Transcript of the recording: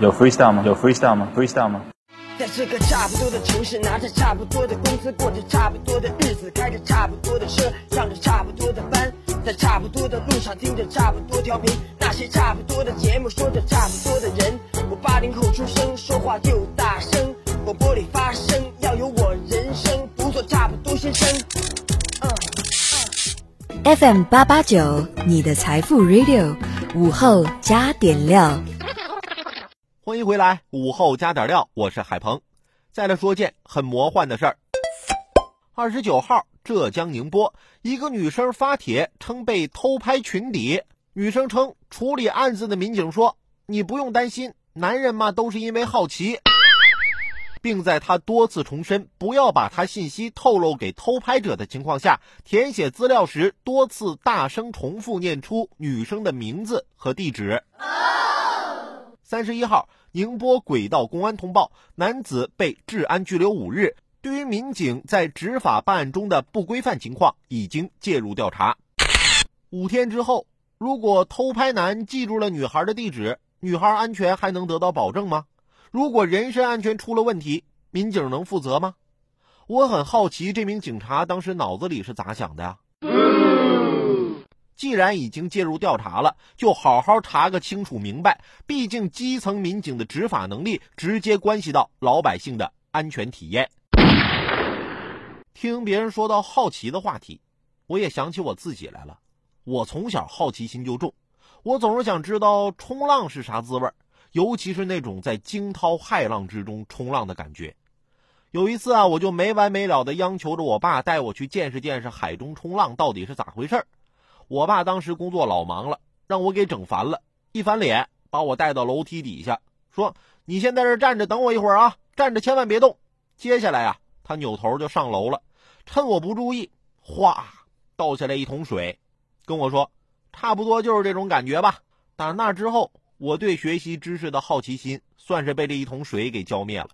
有 freestyle 吗？有 freestyle 吗？freestyle 吗？在这个差不多的城市，拿着差不多的工资，过着差不多的日子，开着差不多的车，上着差不多的班，在差不多的路上听着差不多调频，那些差不多的节目，说着差不多的人。我八零后出生，说话就大声，广播里发声，要有我人生，不做差不多先生。嗯。FM 八八九，你的财富 Radio，午后加点料。欢迎回来，午后加点料，我是海鹏。再来说件很魔幻的事儿。二十九号，浙江宁波，一个女生发帖称被偷拍裙底。女生称，处理案子的民警说：“你不用担心，男人嘛都是因为好奇。”并在她多次重申不要把她信息透露给偷拍者的情况下，填写资料时多次大声重复念出女生的名字和地址。三十一号，宁波轨道公安通报，男子被治安拘留五日。对于民警在执法办案中的不规范情况，已经介入调查。五天之后，如果偷拍男记住了女孩的地址，女孩安全还能得到保证吗？如果人身安全出了问题，民警能负责吗？我很好奇，这名警察当时脑子里是咋想的呀？既然已经介入调查了，就好好查个清楚明白。毕竟基层民警的执法能力直接关系到老百姓的安全体验。听别人说到好奇的话题，我也想起我自己来了。我从小好奇心就重，我总是想知道冲浪是啥滋味，尤其是那种在惊涛骇浪之中冲浪的感觉。有一次啊，我就没完没了的央求着我爸带我去见识见识海中冲浪到底是咋回事儿。我爸当时工作老忙了，让我给整烦了，一翻脸把我带到楼梯底下，说：“你先在这站着等我一会儿啊，站着千万别动。”接下来啊，他扭头就上楼了，趁我不注意，哗倒下来一桶水，跟我说：“差不多就是这种感觉吧。”打那之后，我对学习知识的好奇心算是被这一桶水给浇灭了。